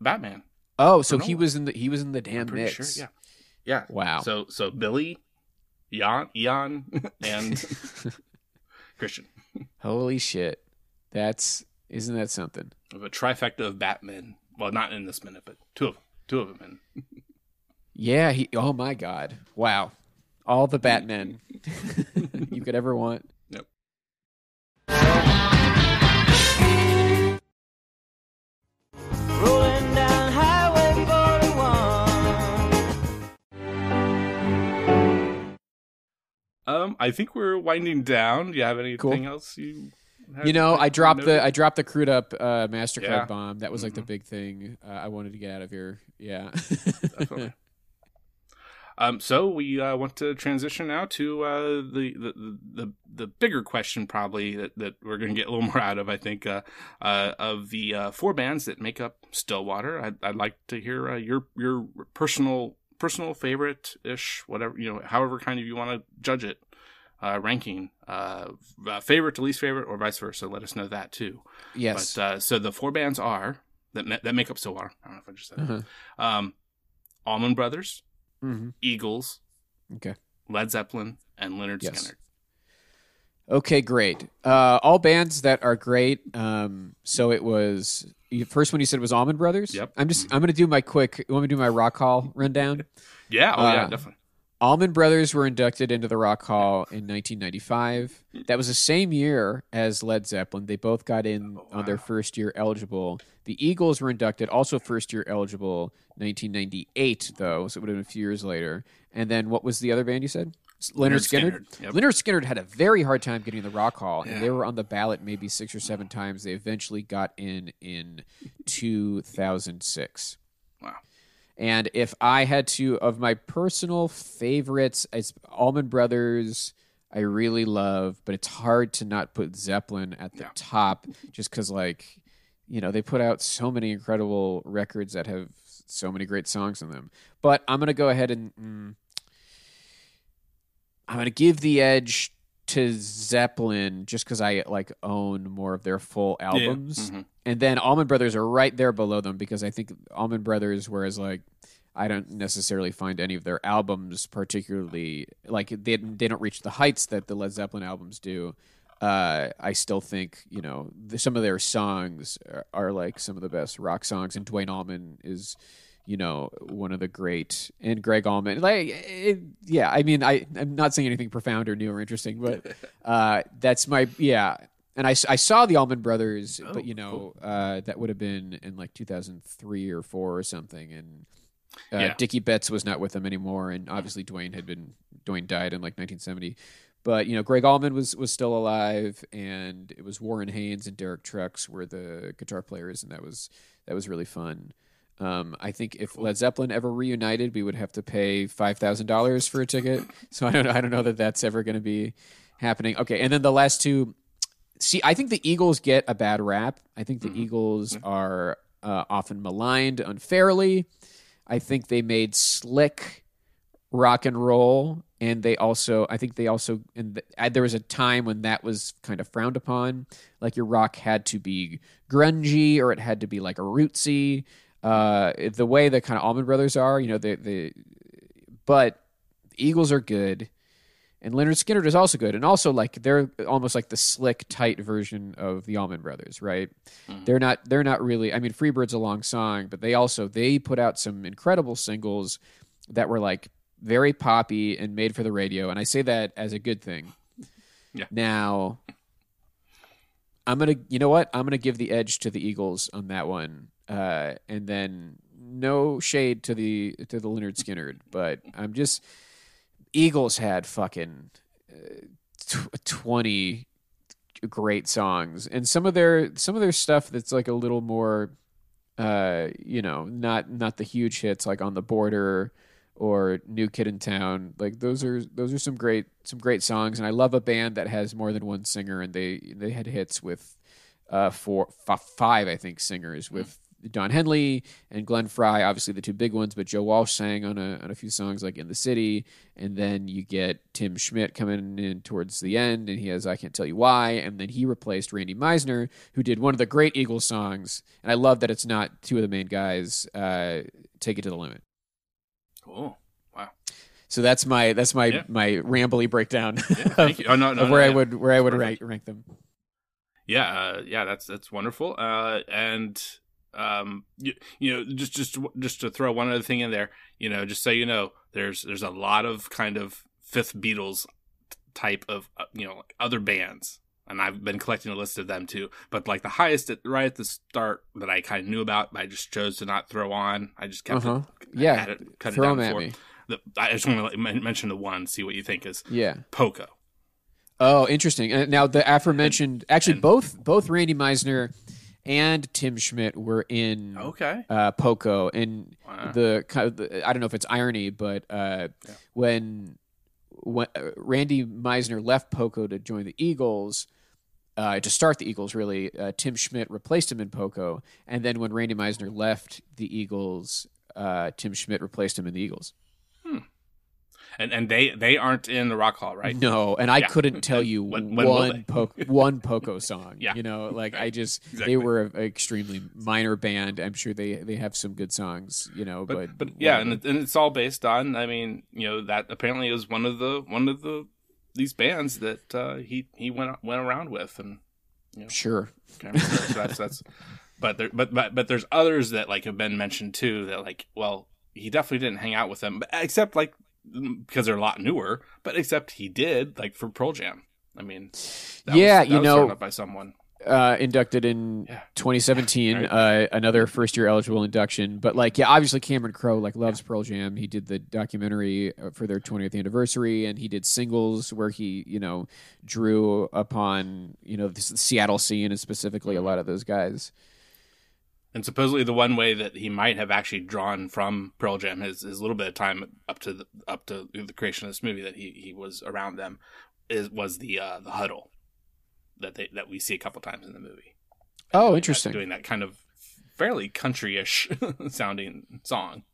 Batman. Oh, so he was in the he was in the damn mix. sure. Yeah. Yeah. Wow. So so Billy, Jan, Eon, and Christian. Holy shit. That's isn't that something? of a trifecta of Batman. Well, not in this minute, but two of them. Two of them. In. Yeah, he oh my god. Wow. All the Batmen you could ever want. Yep. Rolling down Highway 41. Um, I think we're winding down. Do you have anything Cool. else you? You know, I dropped the? I dropped the Crudup uh, Mastercard Yeah. bomb. That was like the Mhm. big thing uh, I wanted to get out of here. Yeah. Definitely. Um, so we uh, want to transition now to uh, the, the the the bigger question, probably that, that we're going to get a little more out of. I think uh, uh, of the uh, four bands that make up Stillwater. I'd, I'd like to hear uh, your your personal personal favorite ish, whatever you know, however kind of you want to judge it. Uh, ranking uh, uh, favorite to least favorite, or vice versa. Let us know that too. yes. But uh, so the four bands are that ma- that make up Stillwater. I don't know if I just said that. Uh-huh. Um, Allman Brothers, Mhm. Eagles, Okay. Led Zeppelin, and Lynyrd Yes. Skynyrd. Okay, great. Uh, all bands that are great. Um, so it was the first one you said was Allman Brothers. Yep. I'm just I'm gonna do my quick. You want me to do my rock hall rundown? Yeah, oh yeah, Uh, definitely. Allman Brothers were inducted into the Rock Hall in 1995. That was the same year as Led Zeppelin. They both got in oh, on their first year eligible. The Eagles were inducted, also first year eligible, 1998 though, so it would have been a few years later. And then what was the other band you said? Leonard Lynyrd Skynyrd. Yep. Lynyrd Skynyrd had a very hard time getting in the Rock Hall, and Yeah. they were on the ballot maybe six or seven times. They eventually got in in 2006. Wow. And if I had to, of my personal favorites, it's Allman Brothers. I really love, but it's hard to not put Zeppelin at the Yeah. top, just because, like, you know, they put out so many incredible records that have so many great songs in them. But I'm gonna go ahead and mm, I'm gonna give the edge to Zeppelin just because I like own more of their full albums, mhm. and then Allman Brothers are right there below them because I think Allman Brothers, whereas like I don't necessarily find any of their albums particularly like they they don't reach the heights that the Led Zeppelin albums do. Uh, I still think you know the, some of their songs are, are like some of the best rock songs, and Duane Allman is you know one of the great and Gregg Allman like it, yeah I mean I I'm not saying anything profound or new or interesting but uh that's my yeah. And I, I saw the Allman Brothers but you know uh that would have been in like 2003 or 4 or something and uh, Yeah. Dickey Betts was not with them anymore and obviously Duane had been Duane died in like 1970 but you know Gregg Allman was was still alive and it was Warren Haynes and Derek Trucks were the guitar players and that was that was really fun um, I think if Led Zeppelin ever reunited, we would have to pay five thousand dollars for a ticket. So I don't, I don't know that that's ever going to be happening. Okay, and then the last two. See, I think the Eagles get a bad rap. I think the Eagles are uh, often maligned unfairly. I think they made slick rock and roll, and they also, I think they also, and the, there was a time when that was kind of frowned upon. Like your rock had to be grungy, or it had to be like a rootsy. Uh, the way the kind of Allman Brothers are, you know, the the, but the Eagles are good and Lynyrd Skynyrd is also good, and also like they're almost like the slick, tight version of the Allman Brothers, right? They're not they're not really. I mean, Freebird's a long song, but they also they put out some incredible singles that were like very poppy and made for the radio, and I say that as a good thing. Yeah. Now, I'm gonna, you know what? I'm gonna give the edge to the Eagles on that one, uh, and then no shade to the to the Lynyrd Skynyrd, but I'm just Eagles had fucking uh, tw- twenty great songs, and some of their some of their stuff that's like a little more, uh, you know, not not the huge hits like on the border or New Kid in Town. Like those are those are some great some great songs, and I love a band that has more than one singer, and they they had hits with uh four f- five I think singers with. Don Henley and Glenn Frey, obviously the two big ones, but Joe Walsh sang on a on a few songs like "In the City," and then you get Tim Schmit coming in towards the end, and he has "I Can't Tell You Why," and then he replaced Randy Meisner, who did one of the great Eagles songs, and I love that it's not two of the main guys. Uh, Take it to the limit. Cool. Wow. So that's my that's my Yeah. my rambly breakdown Thank you. Oh no, no, of no, where I yeah. would where I would rank, rank them. Yeah, uh, yeah, that's that's wonderful. Uh, and um, you, you know, just just just to throw one other thing in there, you know, just so you know, there's there's a lot of kind of fifth Beatles type of uh, you know other bands, and I've been collecting a list of them too. But like the highest at, right at the start that I kind of knew about, but I just chose to not throw on. I just kept Uh-huh. it, Yeah, had it, cut throw it down 'em at before. me. The, I just want to mention the one, see what you think is Yeah. Poco. Oh, interesting. Now the aforementioned, actually, both both Randy Meisner and Tim Schmit were in Okay. uh, Poco, and Wow. the, the I don't know if it's irony, but uh, when when uh, Randy Meisner left Poco to join the Eagles. Uh, to start the Eagles, really, uh, Tim Schmit replaced him in Poco, and then when Randy Meisner left the Eagles, uh, Tim Schmit replaced him in the Eagles. And and they they aren't in the Rock Hall, right? No, and I Yeah. couldn't tell you When- when one po- one Poco song. Yeah. you know, like I just Exactly. they were an extremely minor band. I'm sure they they have some good songs, you know, but but, but yeah, and, it, and it's all based on. I mean, you know, that apparently is one of the one of the these bands that uh, he he went went around with, and sure, kind of, so that's that's. But there, but but but there's others that like have been mentioned too. That like, well, he definitely didn't hang out with them, except like because they're a lot newer. But except he did like for Pearl Jam. I mean, that Yeah, was, you know- up by someone. uh, inducted in Yeah. 2017, Right. uh, another first year eligible induction. But like, yeah, obviously Cameron Crowe like loves Pearl Jam. He did the documentary uh, for their 20th anniversary, and he did singles where he, you know, drew upon you know the Seattle scene and specifically a lot of those guys. And supposedly the one way that he might have actually drawn from Pearl Jam his, his little bit of time up to the up to the creation of this movie that he, he was around them is was the uh, the huddle that they that we see a couple times in the movie. Oh, that- interesting. Doing that kind of fairly country-ish sounding song.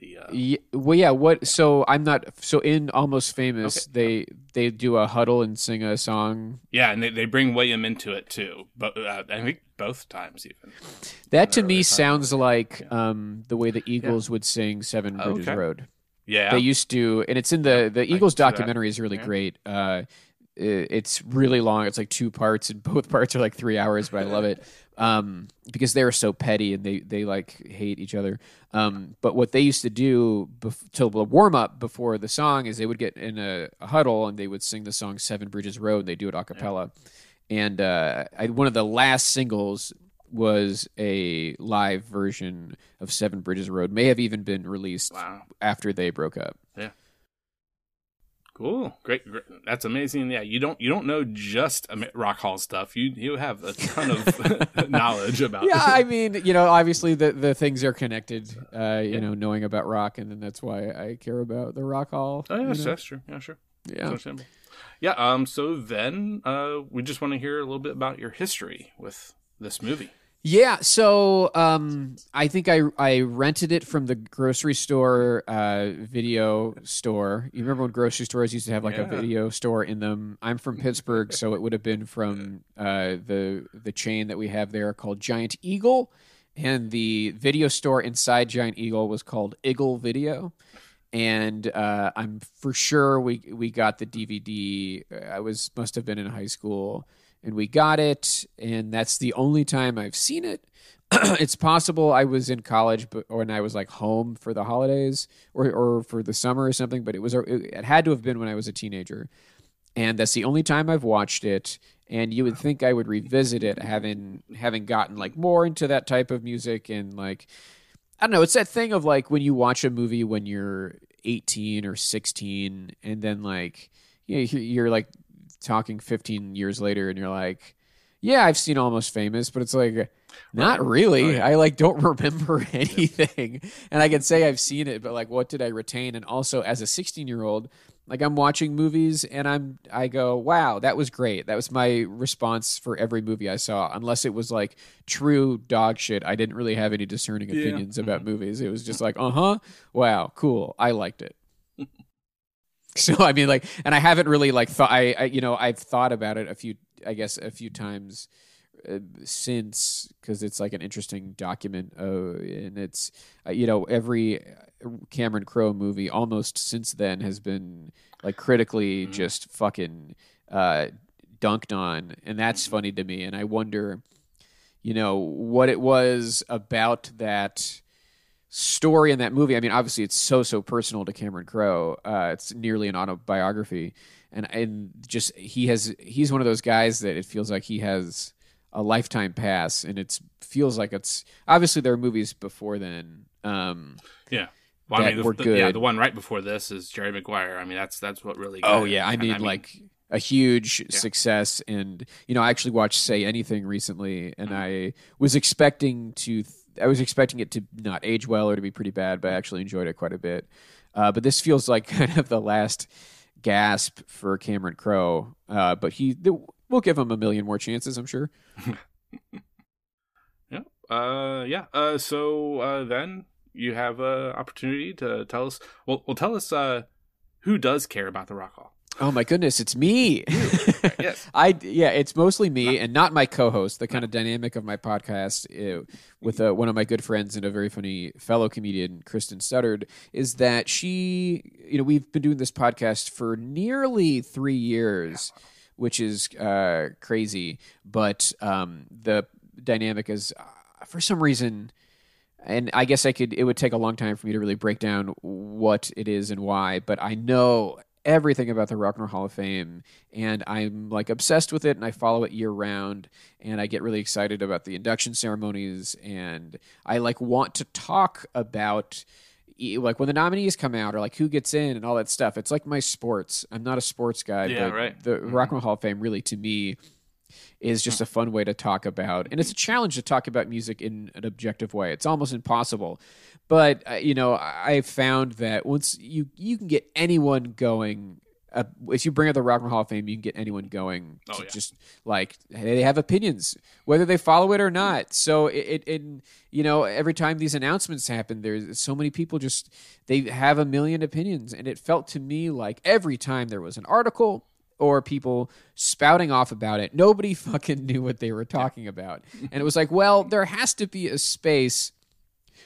The uh, Yeah, well, yeah. What? So I'm not. So in Almost Famous, they they do a huddle and sing a song. yeah, and they, they bring William into it too, but uh, I think both times even. That to me time. sounds like um, the way the Eagles would sing Seven Bridges Okay. Road. Yeah, They used to, and it's in the the Eagles documentary is really Yeah. great. Uh, it's really long. It's like two parts, and both parts are like three hours, but I love it um, because they're so petty and they they like hate each other. Um, but what they used to do bef- to warm up before the song is they would get in a, a huddle and they would sing the song Seven Bridges Road. And they do it a cappella, and uh, I, one of the last singles was a live version of Seven Bridges Road. May have even been released wow. after they broke up. Cool, great, great, That's amazing. Yeah, you don't you don't know just Rock Hall stuff. You you have a ton of knowledge about. yeah, I mean, you know, obviously the the things are connected. Uh, you know, knowing about rock, and then that's why I care about the Rock Hall. Oh, yeah, that's, true. Yeah, sure. yeah. Yeah. Um. So then, uh, we just want to hear a little bit about your history with this movie. Yeah, so um, I think I I rented it from the grocery store uh, video store. You remember when grocery stores used to have like a video store in them? I'm from Pittsburgh, so it would have been from uh, the the chain that we have there called Giant Eagle, and the video store inside Giant Eagle was called Eagle Video. And uh, I'm for sure we we got the DVD. I was must have been in high school and we got it and that's the only time i've seen it. It's possible i was in college but when i was like home for the holidays or, or for the summer or something but it was it had to have been when i was a teenager. And that's the only time i've watched it and you would think i would revisit it having having gotten like more into that type of music and like i don't know it's that thing of like when you watch a movie when you're 18 or 16 and then like you know, you're you're like talking 15 years later and you're like yeah i've seen almost famous but it's like not really. Oh, yeah. i like don't remember anything. And i can say i've seen it but like what did i retain? And also as a 16 year old like i'm watching movies and i'm i go wow that was great. That was my response for every movie i saw. Unless it was like true dog shit. I didn't really have any discerning Yeah. opinions about movies. It was just like uh-huh. Wow. Cool. I liked it so I mean, like, and I haven't really like thought. I, I you know, I've thought about it a few, I guess, a few times uh, since because it's like an interesting document. Uh, and it's uh, you know every Cameron Crowe movie almost since then has been like critically just fucking uh, dunked on, and that's funny to me. And I wonder, you know, what it was about that story in that movie. I mean, obviously, it's so so personal to Cameron Crowe. Uh, it's nearly an autobiography, and and just he has he's one of those guys that it feels like he has a lifetime pass, and it feels like it's obviously there are movies before then. Um, Yeah. Well, I mean, the, the- yeah, the one right before this is Jerry Maguire. I mean, that's that's what really. oh yeah, I And mean, like a huge success, and you know, I actually watched Say Anything recently, and I was expecting to. I was expecting it to not age well or to be pretty bad, but I actually enjoyed it quite a bit. Uh, but this feels like kind of the last gasp for Cameron Crowe. Uh, but he, we'll give him a million more chances, I'm sure. Yeah. Uh. Yeah. Uh. So uh, then you have an opportunity to tell us. Well, well, tell us. Uh, who does care about the Rock Hall? Oh my goodness, it's me. Yes. I yeah, it's mostly me and not my co-host. The kind of dynamic of my podcast uh, with uh, one of my good friends and a very funny fellow comedian, Kristen Studard, is that she, you know, we've been doing this podcast for nearly three years, which is uh, crazy. But um, the dynamic is, uh, for some reason. and I guess I could. It would take a long time for me to really break down what it is and why, but I know everything about the Rock and Roll Hall of Fame, and I'm like obsessed with it, and I follow it year round, and I get really excited about the induction ceremonies, and I like want to talk about like when the nominees come out or like who gets in and all that stuff. It's like my sports. I'm not a sports guy, Yeah, but right. the mm-hmm. Rock and Roll Hall of Fame really to me is just a mm. fun way to talk about and it's a challenge to talk about music in an objective way it's almost impossible but uh, you know i found that once you you can get anyone going uh, if you bring up the rock and roll hall of fame you can get anyone going Oh, to yeah. just like they have opinions whether they follow it or not so it, it, it you know every time these announcements happen there's so many people just they have a million opinions and it felt to me like every time there was an article or people spouting off about it. Nobody fucking knew what they were talking about. And it was like, well, there has to be a space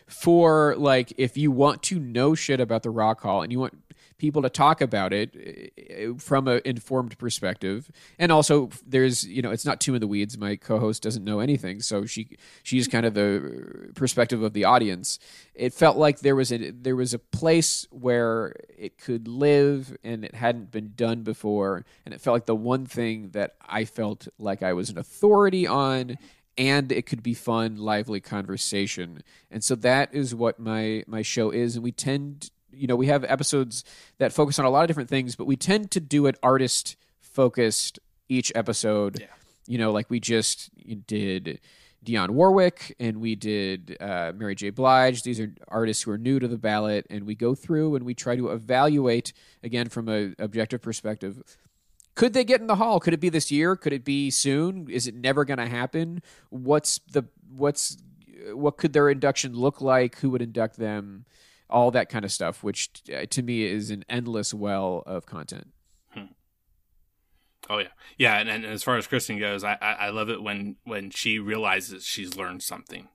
for like if you want to know shit about the rock hall and you want people to talk about it eh, from an informed perspective. And also there's you know it's not too in the weeds. My co-host doesn't know anything. So she she's kind of the perspective of the audience. It felt like there was a there was a place where it could live and it hadn't been done before. And it felt like the one thing that I felt like I was an authority on and it could be fun lively conversation and so that is what my my show is and we tend you know we have episodes that focus on a lot of different things but we tend to do it artist focused each episode you know like we just did Dionne Warwick and we did uh, Mary J. Blige. These are artists who are new to the ballot, and we go through and we try to evaluate again from an objective perspective. Could they get in the hall? Could it be this year? Could it be soon? Is it never going to happen? What's the what's what could their induction look like? Who would induct them? All that kind of stuff, which uh, to me is an endless well of content. Oh yeah, yeah. And, and as far as Kristen goes, I, I I love it when when she realizes she's learned something.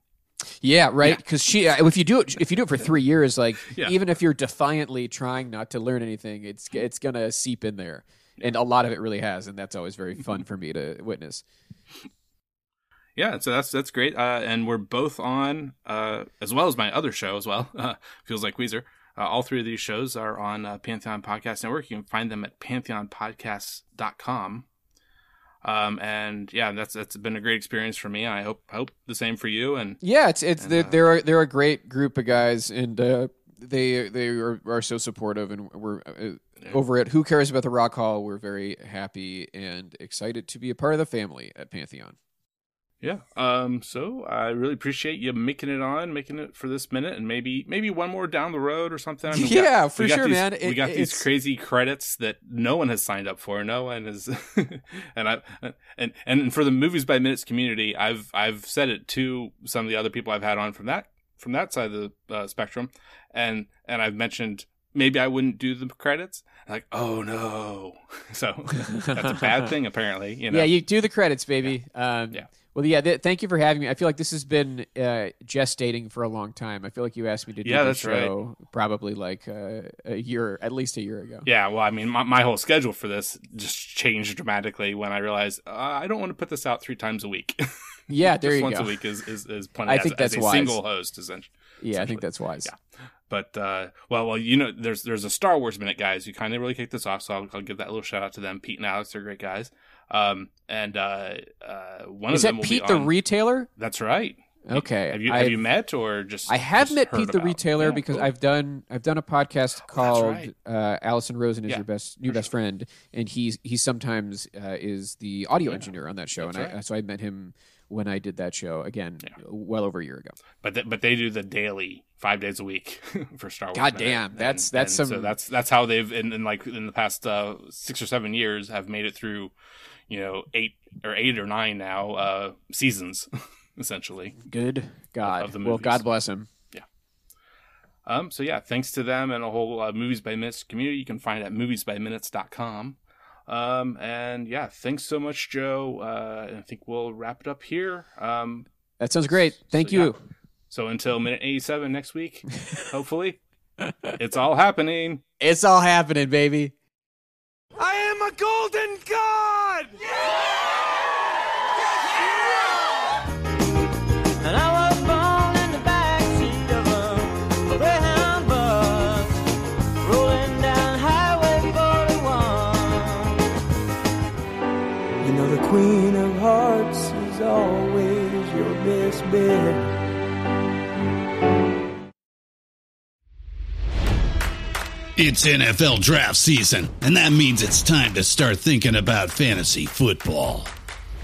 Yeah, right. Because she, uh, if you do it, if you do it for three years, like Yeah. even if you're defiantly trying not to learn anything, it's it's gonna seep in there, and a lot of it really has, and that's always very fun for me to witness. Yeah, so that's that's great. Uh, and we're both on, uh, as well as my other show as well. Uh, Feels like Weezer. Uh, all three of these shows are on uh, Pantheon Podcast Network. You can find them at pantheonpodcasts.com. Um, and yeah, that's that's been a great experience for me. I hope hope the same for you. And Yeah, it's it's And, they're, uh, they're a- they're a great group of guys, and uh, they they are, are so supportive, and we're uh, over at Who Cares About the Rock Hall. We're very happy and excited to be a part of the family at Pantheon. yeah, um, so I really appreciate you making it on, making it for this minute, and maybe maybe one more down the road or something. I mean, got- Yeah, we for got sure, these- man. we got these crazy credits that no one has signed up for. No one is, and I and and for the movies by minutes community, I've I've said it to some of the other people I've had on from that from that side of the uh, spectrum, and and I've mentioned maybe I wouldn't do the credits. Like, oh no, so that's a bad thing apparently. You know, Yeah, you do the credits, baby. Um, Yeah. Well, yeah. Th- thank you for having me. I feel like this has been uh, gestating for a long time. I feel like you asked me to do Yeah, the that's right. show probably like uh, a year, at least a year ago. Yeah, well, I mean, my, my whole schedule for this just changed dramatically when I realized uh, I don't want to put this out three times a week. Yeah, there just you once go. a week is is, is plenty. I as- think as that's a wise. single host, essentially. Yeah, I think that's wise. Yeah. But uh, well, well, you know, there's there's a Star Wars minute guys You kind of really kicked this off, so I'll, I'll give that little shout out to them. Pete and Alex are great guys. Um, and uh, uh, one Is of them that Pete be the on- retailer? That's right. Okay. Have you have I've- you met or just? I have just met Pete the retailer Yeah, because cool. I've done I've done a podcast called right. uh, Allison Rosen is Yeah, your best new best friend, and he's he sometimes uh, is the audio engineer on that show, That's and I, so I met him when I did that show again, well over a year ago. but th- but they do the daily five days a week for Star Wars. God Minute. damn, that's- And- that's and some- So that's that's how they've in, in like in the past uh, six or seven years have made it through, you know, eight or eight or nine now uh, seasons, essentially. Good God, of the well. God bless him. Yeah. Um, so yeah, thanks to them and a whole uh, Movies by Minutes community. You can find it at moviesbyminutes.com. Um, and yeah, thanks so much, Joe. Uh, I think we'll wrap it up here. Um, That sounds great. Thank So, you. yeah. so until minute 87 next week, hopefully, it's all happening. It's all happening, baby. I am a golden god! And Queen of Hearts is always your best bet. It's NFL draft season, and that means it's time to start thinking about fantasy football.